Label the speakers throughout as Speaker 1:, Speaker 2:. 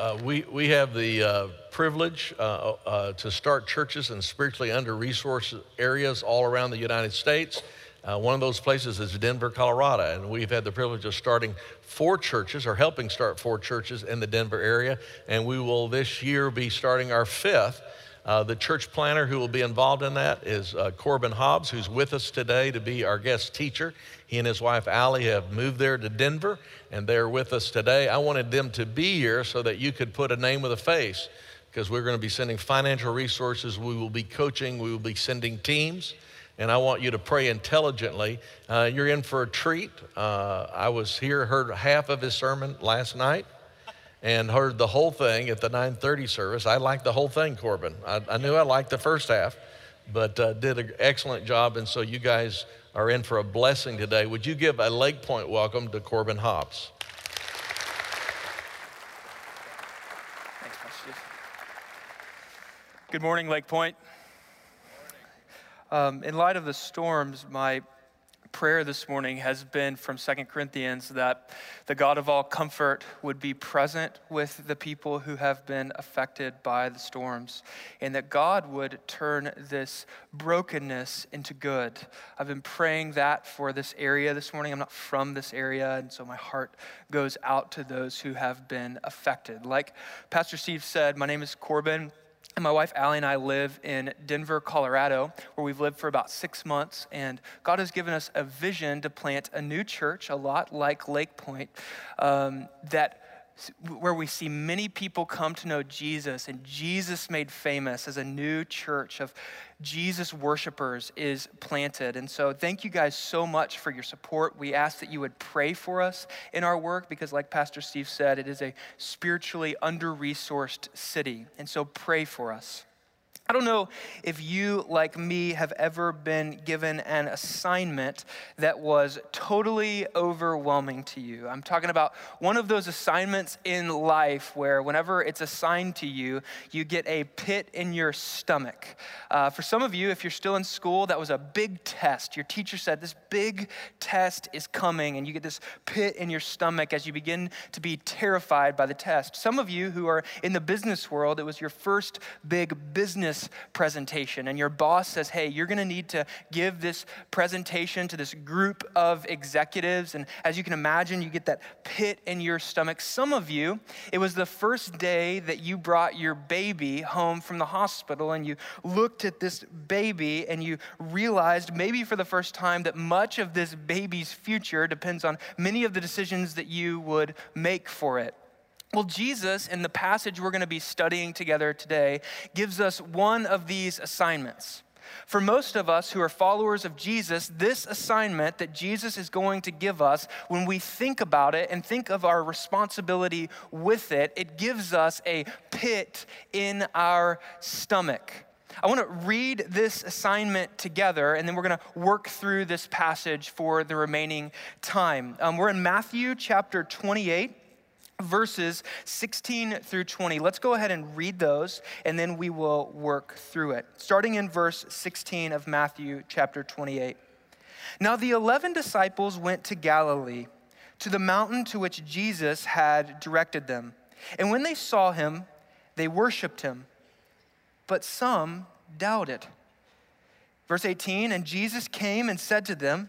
Speaker 1: Uh, we, we have the uh, privilege uh, uh, to start churches in spiritually under resourced areas all around the United States. Uh, one of those places is Denver, Colorado, and we've had the privilege of starting four churches or helping start four churches in the Denver area. And we will this year be starting our fifth. Uh, the church planter who will be involved in that is uh, Corbin Hobbs, who's with us today to be our guest teacher. He and his wife Allie have moved there to Denver, and they're with us today. I wanted them to be here so that you could put a name with a face, because we're going to be sending financial resources. We will be coaching. We will be sending teams and I want you to pray intelligently. Uh, you're in for a treat. Uh, I was here, heard half of his sermon last night, and heard the whole thing at the 9:30 service. I liked the whole thing, Corbin. I, I knew I liked the first half, but uh, did an excellent job. And so you guys are in for a blessing today. Would you give a Lake Pointe welcome to Corbin Hobbs?
Speaker 2: Good morning, Lake Pointe. Um, in light of the storms, my prayer this morning has been from Second Corinthians that the God of all comfort would be present with the people who have been affected by the storms, and that God would turn this brokenness into good. I've been praying that for this area this morning. I'm not from this area, and so my heart goes out to those who have been affected. Like Pastor Steve said, my name is Corbin. And my wife Allie and I live in Denver, Colorado, where we've lived for about six months. And God has given us a vision to plant a new church, a lot like Lake Pointe, um, that where we see many people come to know Jesus and Jesus made famous as a new church of Jesus worshipers is planted. And so, thank you guys so much for your support. We ask that you would pray for us in our work because, like Pastor Steve said, it is a spiritually under resourced city. And so, pray for us. I don't know if you, like me, have ever been given an assignment that was totally overwhelming to you. I'm talking about one of those assignments in life where, whenever it's assigned to you, you get a pit in your stomach. Uh, for some of you, if you're still in school, that was a big test. Your teacher said, This big test is coming, and you get this pit in your stomach as you begin to be terrified by the test. Some of you who are in the business world, it was your first big business presentation, and your boss says, Hey, you're to need to give this presentation to this group of executives. And as you can imagine, you get that pit in your stomach. Some of you, it was the first day that you brought your baby home from the hospital, and you looked at this baby and you realized, maybe for the first time, that much of this baby's future depends on many of the decisions that you would make for it. Well, Jesus, in the passage we're going to be studying together today, gives us one of these assignments. For most of us who are followers of Jesus, this assignment that Jesus is going to give us, when we think about it and think of our responsibility with it, it gives us a pit in our stomach. I want to read this assignment together, and then we're going to work through this passage for the remaining time. Um, we're in Matthew chapter 28 verses 16 through 20. Let's go ahead and read those and then we will work through it. Starting in verse 16 of Matthew chapter 28. Now the 11 disciples went to Galilee, to the mountain to which Jesus had directed them. And when they saw him, they worshiped him, but some doubted. Verse 18 And Jesus came and said to them,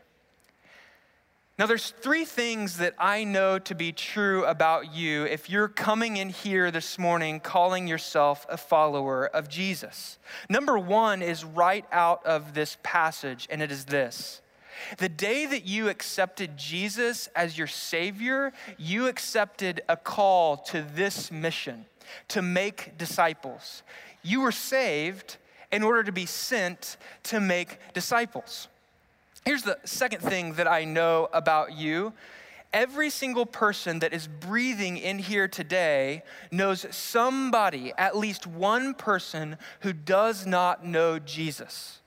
Speaker 2: Now, there's three things that I know to be true about you if you're coming in here this morning calling yourself a follower of Jesus. Number one is right out of this passage, and it is this. The day that you accepted Jesus as your Savior, you accepted a call to this mission to make disciples. You were saved in order to be sent to make disciples. Here's the second thing that I know about you Every single person that is breathing in here today knows somebody, at least one person, who does not know Jesus.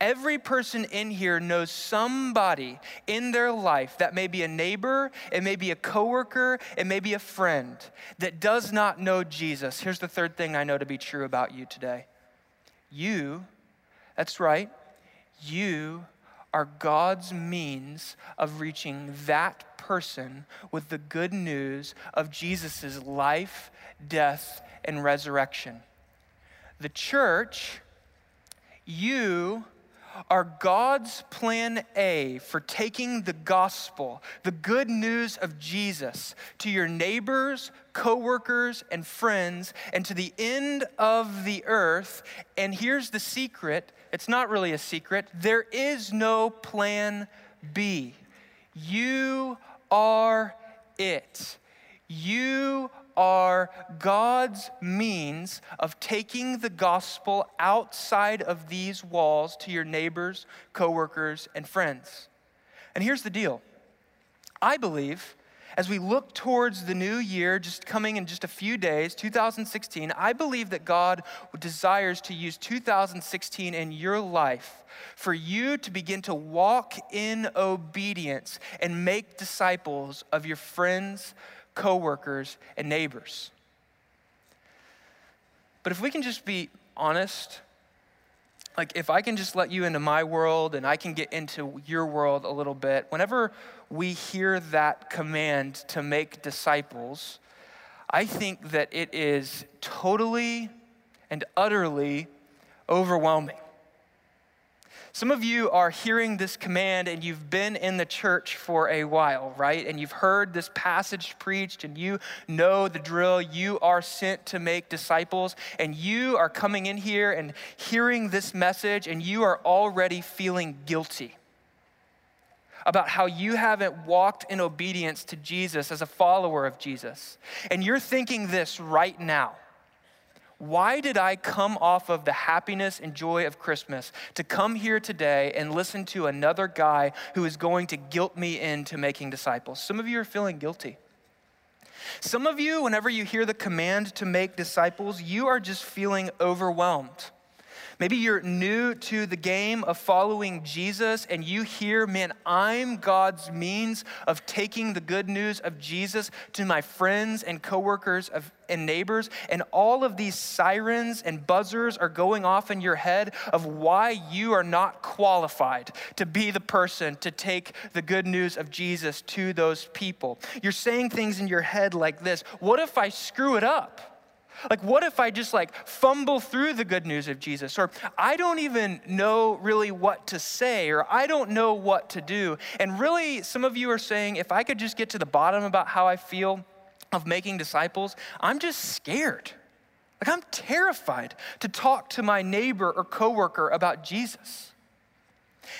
Speaker 2: Every person in here knows somebody in their life that may be a neighbor, it may be a coworker, it may be a friend that does not know Jesus. Here's the third thing I know to be true about you today. You, that's right, you are God's means of reaching that person with the good news of Jesus' life, death, and resurrection. The church, you are God's plan A for taking the gospel, the good news of Jesus, to your neighbors, coworkers, and friends, and to the end of the earth. And here's the secret it's not really a secret there is no plan B. You are it. You are God's means of taking the gospel outside of these walls to your neighbors, coworkers, and friends. And here's the deal I believe as we look towards the new year, just coming in just a few days, 2016, I believe that God desires to use 2016 in your life for you to begin to walk in obedience and make disciples of your friends, coworkers, and neighbors. But if we can just be honest, like if I can just let you into my world and I can get into your world a little bit, whenever we hear that command to make disciples, I think that it is totally and utterly overwhelming. Some of you are hearing this command and you've been in the church for a while, right? And you've heard this passage preached and you know the drill. You are sent to make disciples and you are coming in here and hearing this message and you are already feeling guilty about how you haven't walked in obedience to Jesus as a follower of Jesus. And you're thinking this right now why did I come off of the happiness and joy of Christmas to come here today and listen to another guy who is going to guilt me into making disciples? Some of you are feeling guilty. Some of you, whenever you hear the command to make disciples, you are just feeling overwhelmed. Maybe you're new to the game of following Jesus and you hear, man, I'm God's means of taking the good news of Jesus to my friends and coworkers of, and neighbors. And all of these sirens and buzzers are going off in your head of why you are not qualified to be the person to take the good news of Jesus to those people. You're saying things in your head like this What if I screw it up? Like, what if I just like fumble through the good news of Jesus? Or I don't even know really what to say, or I don't know what to do. And really, some of you are saying, if I could just get to the bottom about how I feel of making disciples, I'm just scared. Like, I'm terrified to talk to my neighbor or coworker about Jesus.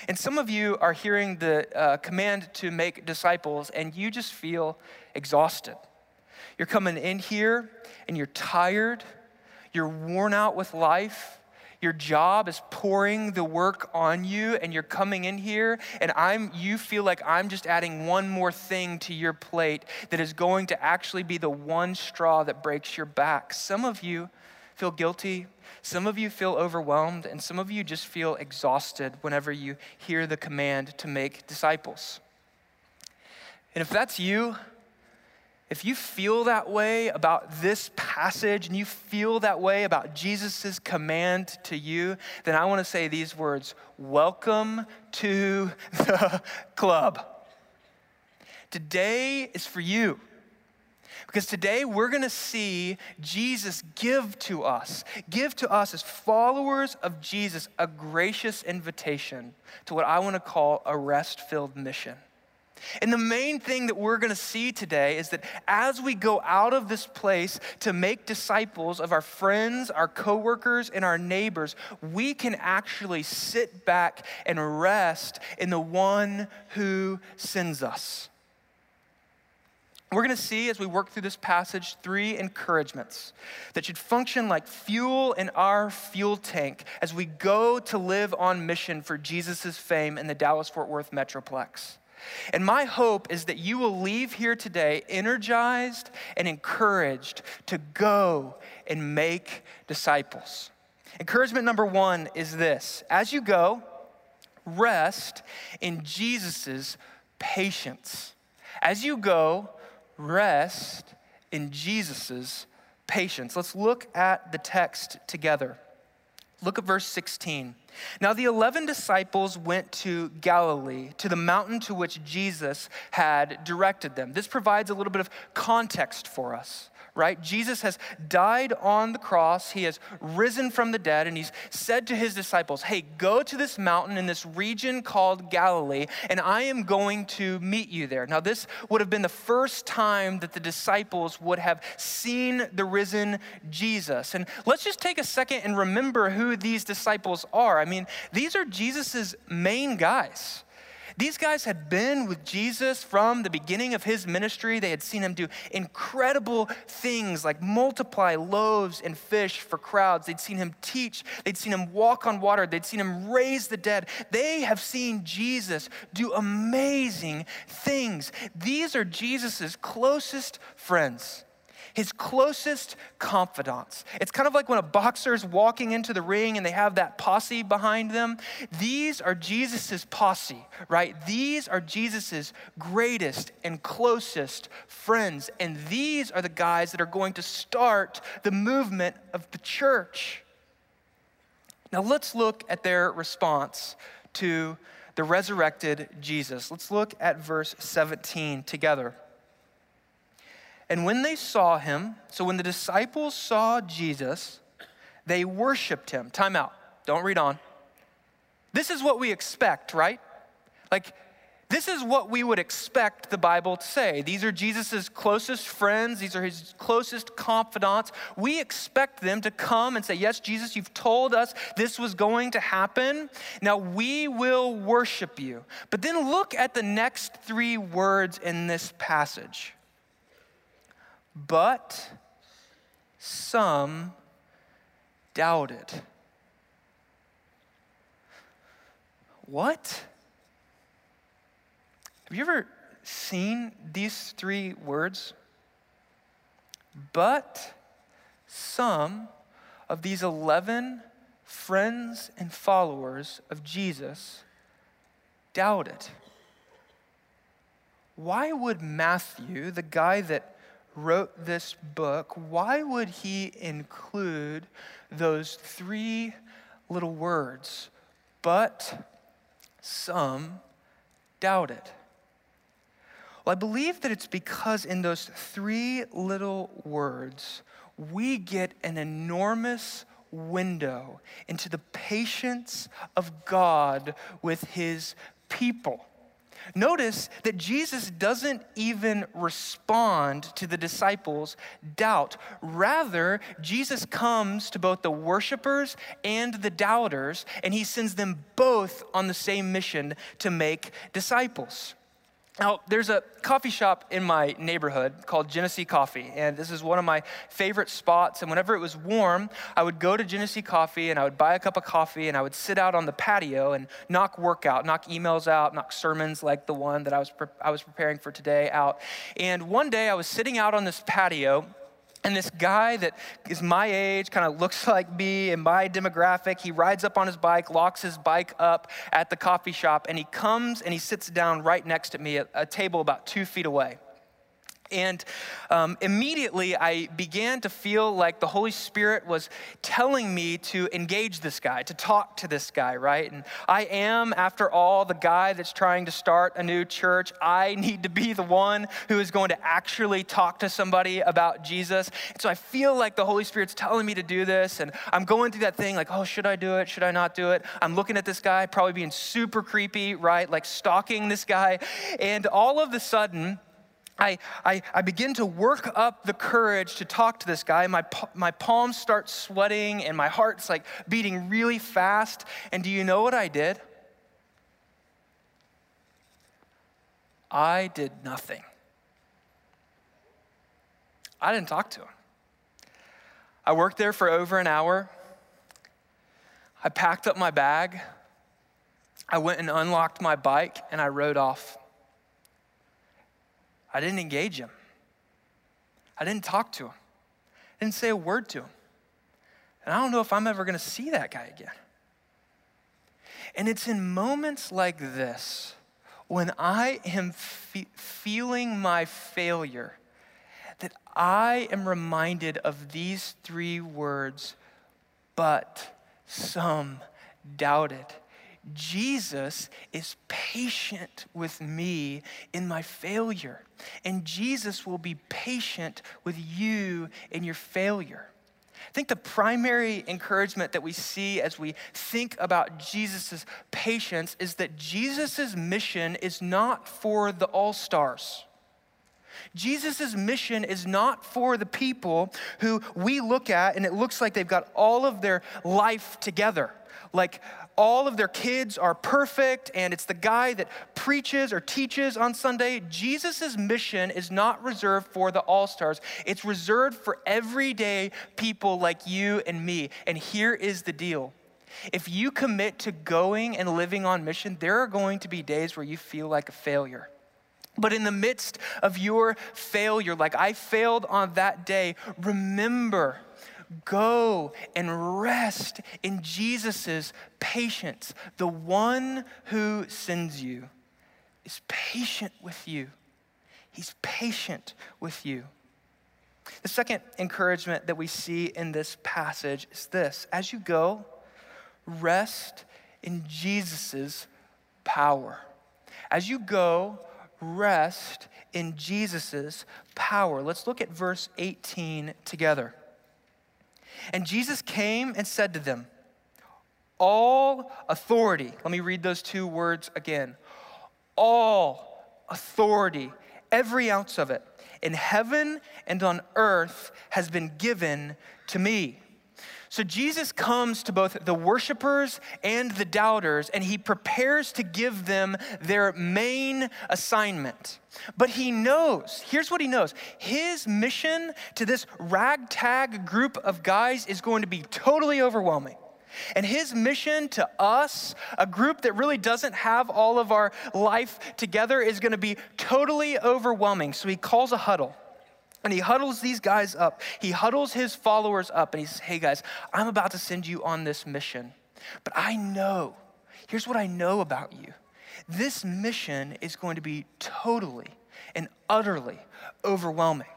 Speaker 2: And some of you are hearing the uh, command to make disciples, and you just feel exhausted. You're coming in here and you're tired, you're worn out with life. Your job is pouring the work on you and you're coming in here and I'm you feel like I'm just adding one more thing to your plate that is going to actually be the one straw that breaks your back. Some of you feel guilty, some of you feel overwhelmed, and some of you just feel exhausted whenever you hear the command to make disciples. And if that's you, if you feel that way about this passage and you feel that way about Jesus' command to you, then I want to say these words Welcome to the club. Today is for you. Because today we're going to see Jesus give to us, give to us as followers of Jesus, a gracious invitation to what I want to call a rest filled mission. And the main thing that we're going to see today is that as we go out of this place to make disciples of our friends, our coworkers, and our neighbors, we can actually sit back and rest in the one who sends us. We're going to see as we work through this passage three encouragements that should function like fuel in our fuel tank as we go to live on mission for Jesus' fame in the Dallas Fort Worth Metroplex. And my hope is that you will leave here today energized and encouraged to go and make disciples. Encouragement number one is this as you go, rest in Jesus' patience. As you go, rest in Jesus' patience. Let's look at the text together. Look at verse 16. Now, the 11 disciples went to Galilee, to the mountain to which Jesus had directed them. This provides a little bit of context for us right? Jesus has died on the cross, he has risen from the dead, and he's said to his disciples, Hey, go to this mountain in this region called Galilee, and I am going to meet you there. Now, this would have been the first time that the disciples would have seen the risen Jesus. And let's just take a second and remember who these disciples are. I mean, these are Jesus's main guys. These guys had been with Jesus from the beginning of his ministry. They had seen him do incredible things like multiply loaves and fish for crowds. They'd seen him teach, they'd seen him walk on water, they'd seen him raise the dead. They have seen Jesus do amazing things. These are Jesus's closest friends his closest confidants. It's kind of like when a boxer's walking into the ring and they have that posse behind them. These are Jesus's posse, right? These are Jesus's greatest and closest friends. And these are the guys that are going to start the movement of the church. Now let's look at their response to the resurrected Jesus. Let's look at verse 17 together. And when they saw him, so when the disciples saw Jesus, they worshiped him. Time out. Don't read on. This is what we expect, right? Like, this is what we would expect the Bible to say. These are Jesus' closest friends, these are his closest confidants. We expect them to come and say, Yes, Jesus, you've told us this was going to happen. Now we will worship you. But then look at the next three words in this passage but some doubted. What? Have you ever seen these three words? But some of these 11 friends and followers of Jesus doubted. Why would Matthew, the guy that wrote this book, why would he include those three little words? But some doubted. Well, I believe that it's because in those three little words, we get an enormous window into the patience of God with his people. Notice that Jesus doesn't even respond to the disciples' doubt. Rather, Jesus comes to both the worshipers and the doubters, and he sends them both on the same mission to make disciples. Now, there's a coffee shop in my neighborhood called Genesee Coffee, and this is one of my favorite spots. And whenever it was warm, I would go to Genesee Coffee and I would buy a cup of coffee and I would sit out on the patio and knock work out, knock emails out, knock sermons like the one that I was, pre- I was preparing for today out. And one day I was sitting out on this patio and this guy that is my age, kind of looks like me in my demographic, he rides up on his bike, locks his bike up at the coffee shop, and he comes and he sits down right next to me at a table about two feet away. And um, immediately I began to feel like the Holy Spirit was telling me to engage this guy, to talk to this guy, right? And I am, after all, the guy that's trying to start a new church. I need to be the one who is going to actually talk to somebody about Jesus. And so I feel like the Holy Spirit's telling me to do this. And I'm going through that thing like, oh, should I do it? Should I not do it? I'm looking at this guy, probably being super creepy, right? Like stalking this guy. And all of a sudden, I, I, I, begin to work up the courage to talk to this guy. My, my palms start sweating and my heart's like beating really fast. And do you know what I did? I did nothing. I didn't talk to him. I worked there for over an hour. I packed up my bag. I went and unlocked my bike and I rode off. I didn't engage him. I didn't talk to him. I didn't say a word to him. And I don't know if I'm ever going to see that guy again. And it's in moments like this when I am fe- feeling my failure that I am reminded of these three words, but some doubted. Jesus is patient with me in my failure, and Jesus will be patient with you in your failure. I think the primary encouragement that we see as we think about Jesus' patience is that Jesus' mission is not for the all stars. Jesus' mission is not for the people who we look at and it looks like they've got all of their life together. Like all of their kids are perfect and it's the guy that preaches or teaches on Sunday. Jesus' mission is not reserved for the all stars, it's reserved for everyday people like you and me. And here is the deal. If you commit to going and living on mission, there are going to be days where you feel like a failure. But in the midst of your failure, like I failed on that day, remember, go and rest in Jesus' patience. The one who sends you is patient with you. He's patient with you. The second encouragement that we see in this passage is this as you go, rest in Jesus' power. As you go, rest in Jesus' power. Let's look at verse 18 together. And Jesus came and said to them, All authority, let me read those two words again. All authority, every ounce of it, in heaven and on earth has been given to me. So Jesus comes to both the worshipers and the doubters, and he prepares to give them their main assignment. But he knows, here's what he knows his mission to this ragtag group of guys is going to be totally overwhelming. And his mission to us, a group that really doesn't have all of our life together, is going to be totally overwhelming. So he calls a huddle. And he huddles these guys up. He huddles his followers up and he says, Hey guys, I'm about to send you on this mission. But I know, here's what I know about you this mission is going to be totally and utterly overwhelming.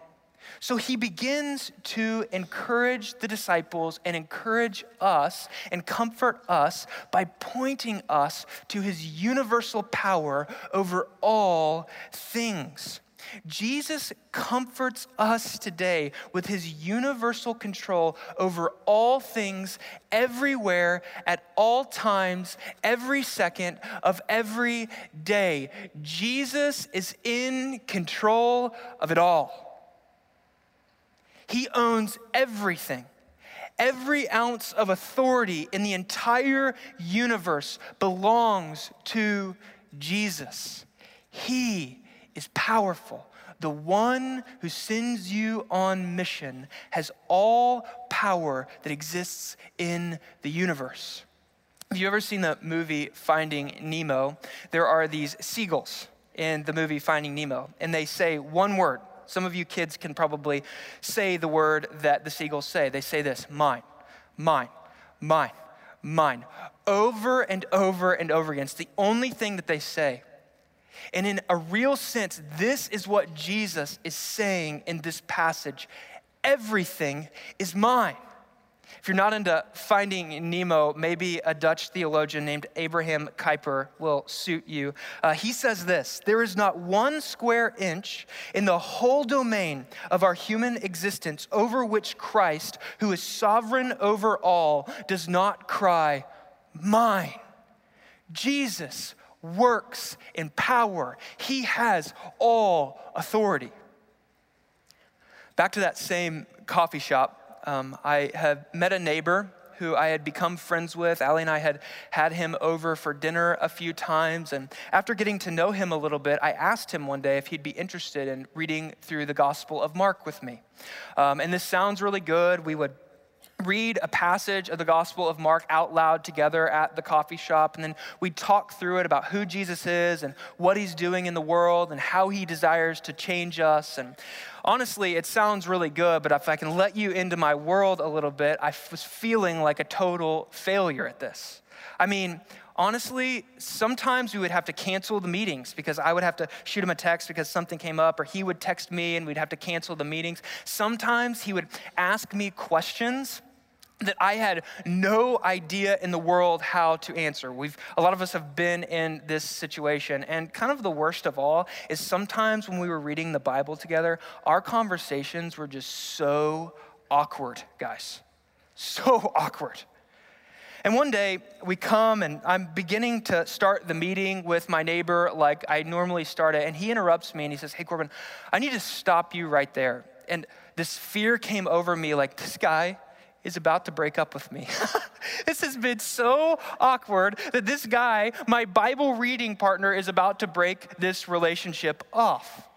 Speaker 2: So he begins to encourage the disciples and encourage us and comfort us by pointing us to his universal power over all things. Jesus comforts us today with his universal control over all things, everywhere, at all times, every second of every day. Jesus is in control of it all. He owns everything. Every ounce of authority in the entire universe belongs to Jesus. He is powerful. The one who sends you on mission has all power that exists in the universe. Have you ever seen the movie Finding Nemo? There are these seagulls in the movie Finding Nemo, and they say one word. Some of you kids can probably say the word that the seagulls say. They say this mine, mine, mine, mine, over and over and over again. It's the only thing that they say. And in a real sense, this is what Jesus is saying in this passage everything is mine. If you're not into finding Nemo, maybe a Dutch theologian named Abraham Kuyper will suit you. Uh, he says this There is not one square inch in the whole domain of our human existence over which Christ, who is sovereign over all, does not cry, Mine. Jesus works in power. He has all authority. Back to that same coffee shop, um, I have met a neighbor who I had become friends with. Allie and I had had him over for dinner a few times. And after getting to know him a little bit, I asked him one day if he'd be interested in reading through the Gospel of Mark with me. Um, and this sounds really good. We would read a passage of the Gospel of Mark out loud together at the coffee shop. And then we'd talk through it about who Jesus is and what he's doing in the world and how he desires to change us. And honestly, it sounds really good, but if I can let you into my world a little bit, I was feeling like a total failure at this. I mean, honestly, sometimes we would have to cancel the meetings because I would have to shoot him a text because something came up, or he would text me and we'd have to cancel the meetings. Sometimes he would ask me questions that I had no idea in the world how to answer. We've a lot of us have been in this situation and kind of the worst of all is sometimes when we were reading the Bible together, our conversations were just so awkward, guys. So awkward. And one day we come and I'm beginning to start the meeting with my neighbor like I normally start it. And he interrupts me and he says, Hey, Corbin, I need to stop you right there. And this fear came over me like, this guy is about to break up with me. this has been so awkward that this guy, my Bible reading partner, is about to break this relationship off.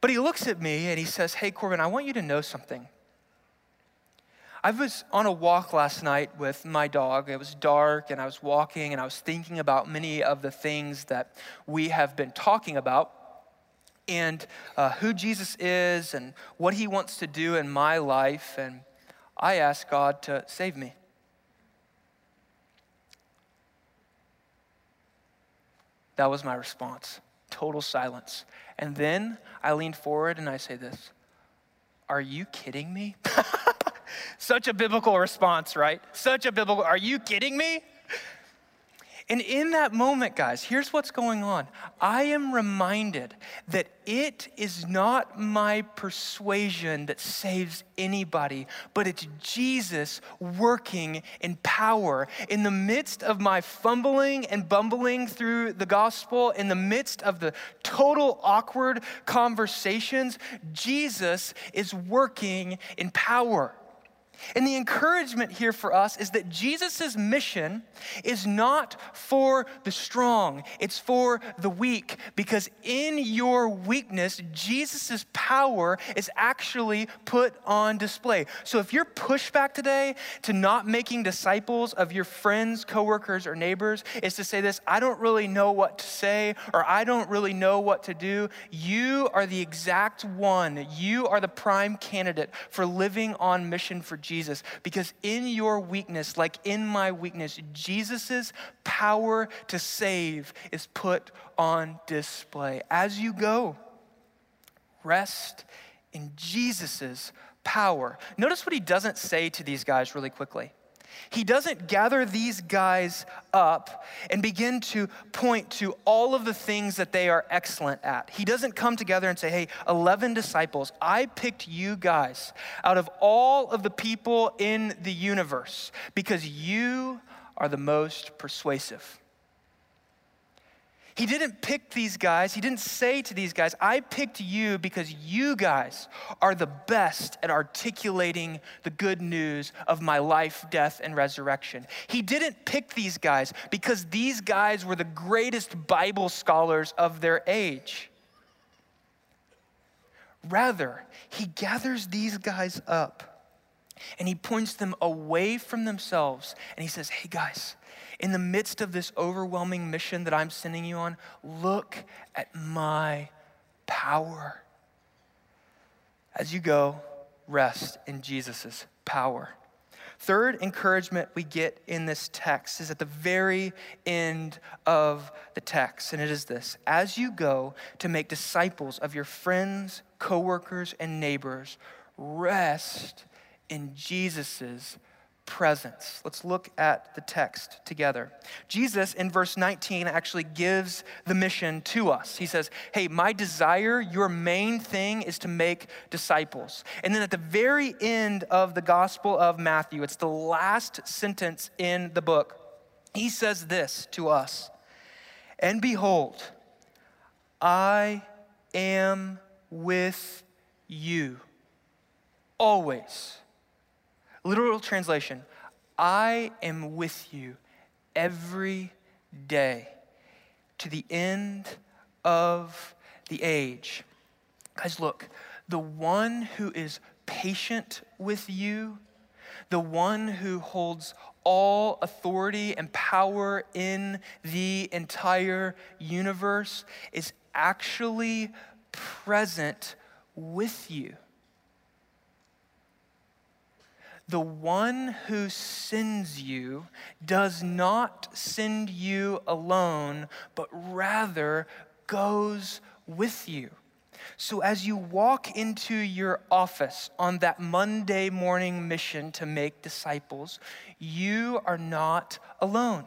Speaker 2: But he looks at me and he says, Hey, Corbin, I want you to know something. I was on a walk last night with my dog. It was dark, and I was walking, and I was thinking about many of the things that we have been talking about and uh, who Jesus is and what he wants to do in my life. And I asked God to save me. That was my response total silence. And then I leaned forward and I say this Are you kidding me? Such a biblical response, right? Such a biblical, are you kidding me? And in that moment, guys, here's what's going on. I am reminded that it is not my persuasion that saves anybody, but it's Jesus working in power. In the midst of my fumbling and bumbling through the gospel, in the midst of the total awkward conversations, Jesus is working in power. And the encouragement here for us is that Jesus' mission is not for the strong, it's for the weak. Because in your weakness, Jesus' power is actually put on display. So if your pushback today to not making disciples of your friends, coworkers, or neighbors is to say this, I don't really know what to say, or I don't really know what to do, you are the exact one. You are the prime candidate for living on mission for. Jesus because in your weakness, like in my weakness, Jesus' power to save is put on display. As you go, rest in Jesus' power. Notice what he doesn't say to these guys really quickly. He doesn't gather these guys up and begin to point to all of the things that they are excellent at. He doesn't come together and say, hey, 11 disciples, I picked you guys out of all of the people in the universe because you are the most persuasive. He didn't pick these guys. He didn't say to these guys, I picked you because you guys are the best at articulating the good news of my life, death, and resurrection. He didn't pick these guys because these guys were the greatest Bible scholars of their age. Rather, he gathers these guys up and he points them away from themselves and he says, Hey, guys, in the midst of this overwhelming mission that I'm sending you on, look at my power. As you go, rest in Jesus' power. Third encouragement we get in this text is at the very end of the text, and it is this As you go to make disciples of your friends, coworkers, and neighbors, rest in Jesus' presence. Let's look at the text together. Jesus, in verse 19, actually gives the mission to us. He says, Hey, my desire, your main thing is to make disciples. And then at the very end of the Gospel of Matthew, it's the last sentence in the book, he says this to us And behold, I am with you always Literal translation I am with you every day to the end of the age. Guys, look, the one who is patient with you, the one who holds all authority and power in the entire universe, is actually present with you. The one who sends you does not send you alone, but rather goes with you. So, as you walk into your office on that Monday morning mission to make disciples, you are not alone.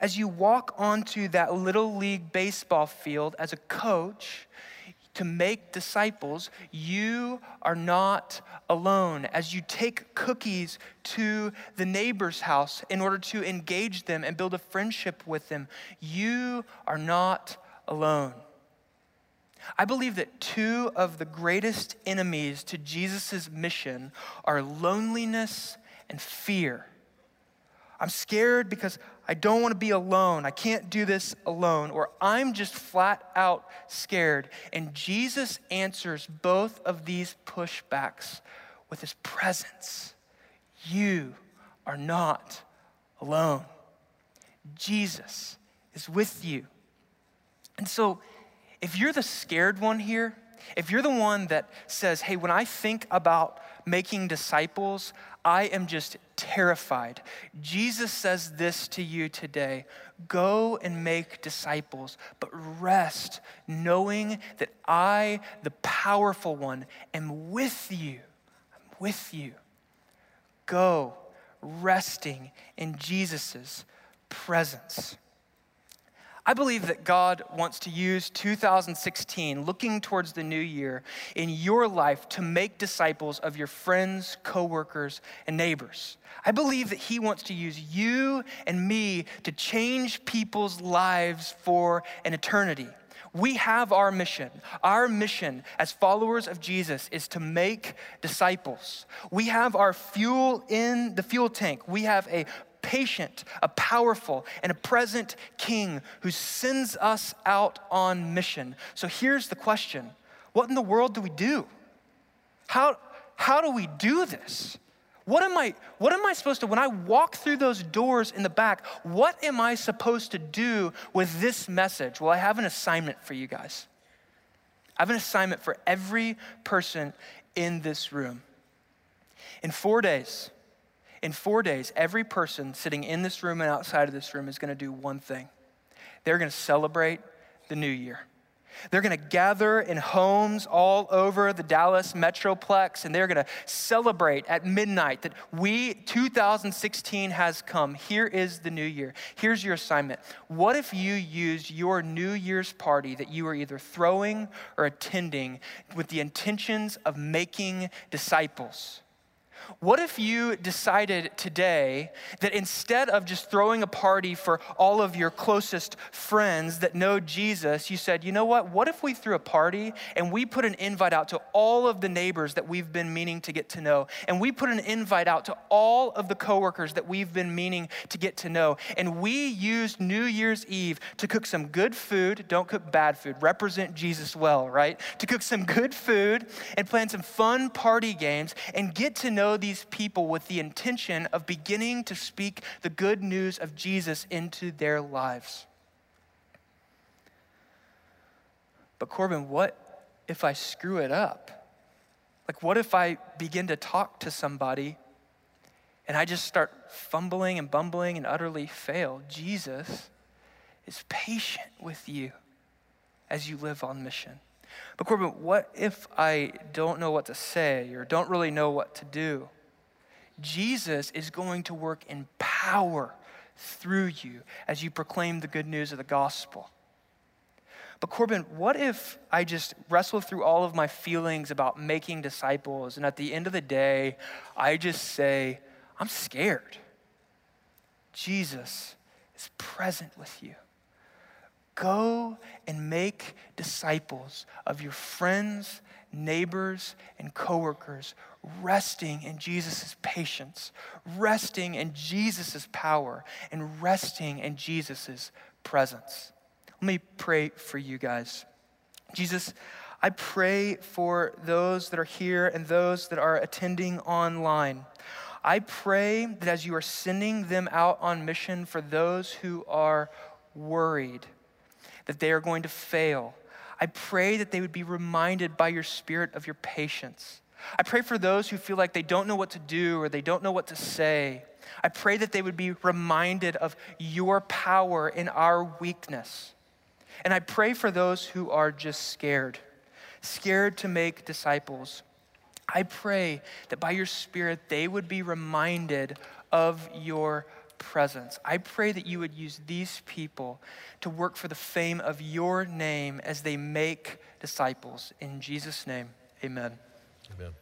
Speaker 2: As you walk onto that little league baseball field as a coach, to make disciples, you are not alone. As you take cookies to the neighbor's house in order to engage them and build a friendship with them, you are not alone. I believe that two of the greatest enemies to Jesus' mission are loneliness and fear. I'm scared because I don't want to be alone. I can't do this alone. Or I'm just flat out scared. And Jesus answers both of these pushbacks with his presence. You are not alone. Jesus is with you. And so, if you're the scared one here, if you're the one that says, hey, when I think about making disciples, I am just terrified. Jesus says this to you today Go and make disciples, but rest knowing that I, the powerful one, am with you. I'm with you. Go resting in Jesus' presence. I believe that God wants to use 2016, looking towards the new year, in your life to make disciples of your friends, coworkers, and neighbors. I believe that He wants to use you and me to change people's lives for an eternity. We have our mission. Our mission as followers of Jesus is to make disciples. We have our fuel in the fuel tank. We have a patient, a powerful, and a present king who sends us out on mission. So here's the question What in the world do we do? How, how do we do this? What am, I, what am I supposed to, when I walk through those doors in the back, what am I supposed to do with this message? Well, I have an assignment for you guys. I have an assignment for every person in this room. In four days, in four days, every person sitting in this room and outside of this room is going to do one thing they're going to celebrate the new year. They're going to gather in homes all over the Dallas Metroplex and they're going to celebrate at midnight that we, 2016, has come. Here is the new year. Here's your assignment. What if you used your New Year's party that you were either throwing or attending with the intentions of making disciples? What if you decided today that instead of just throwing a party for all of your closest friends that know Jesus, you said, you know what? What if we threw a party and we put an invite out to all of the neighbors that we've been meaning to get to know? And we put an invite out to all of the coworkers that we've been meaning to get to know. And we used New Year's Eve to cook some good food. Don't cook bad food. Represent Jesus well, right? To cook some good food and plan some fun party games and get to know these people with the intention of beginning to speak the good news of Jesus into their lives. But, Corbin, what if I screw it up? Like, what if I begin to talk to somebody and I just start fumbling and bumbling and utterly fail? Jesus is patient with you as you live on mission. But, Corbin, what if I don't know what to say or don't really know what to do? Jesus is going to work in power through you as you proclaim the good news of the gospel. But Corbin, what if I just wrestle through all of my feelings about making disciples, and at the end of the day, I just say, I'm scared? Jesus is present with you. Go and make disciples of your friends neighbors, and coworkers, resting in Jesus' patience, resting in Jesus' power, and resting in Jesus' presence. Let me pray for you guys. Jesus, I pray for those that are here and those that are attending online. I pray that as you are sending them out on mission for those who are worried that they are going to fail, I pray that they would be reminded by your Spirit of your patience. I pray for those who feel like they don't know what to do or they don't know what to say. I pray that they would be reminded of your power in our weakness. And I pray for those who are just scared, scared to make disciples. I pray that by your Spirit they would be reminded of your presence. I pray that you would use these people to work for the fame of your name as they make disciples. In Jesus' name, amen.
Speaker 1: Amen.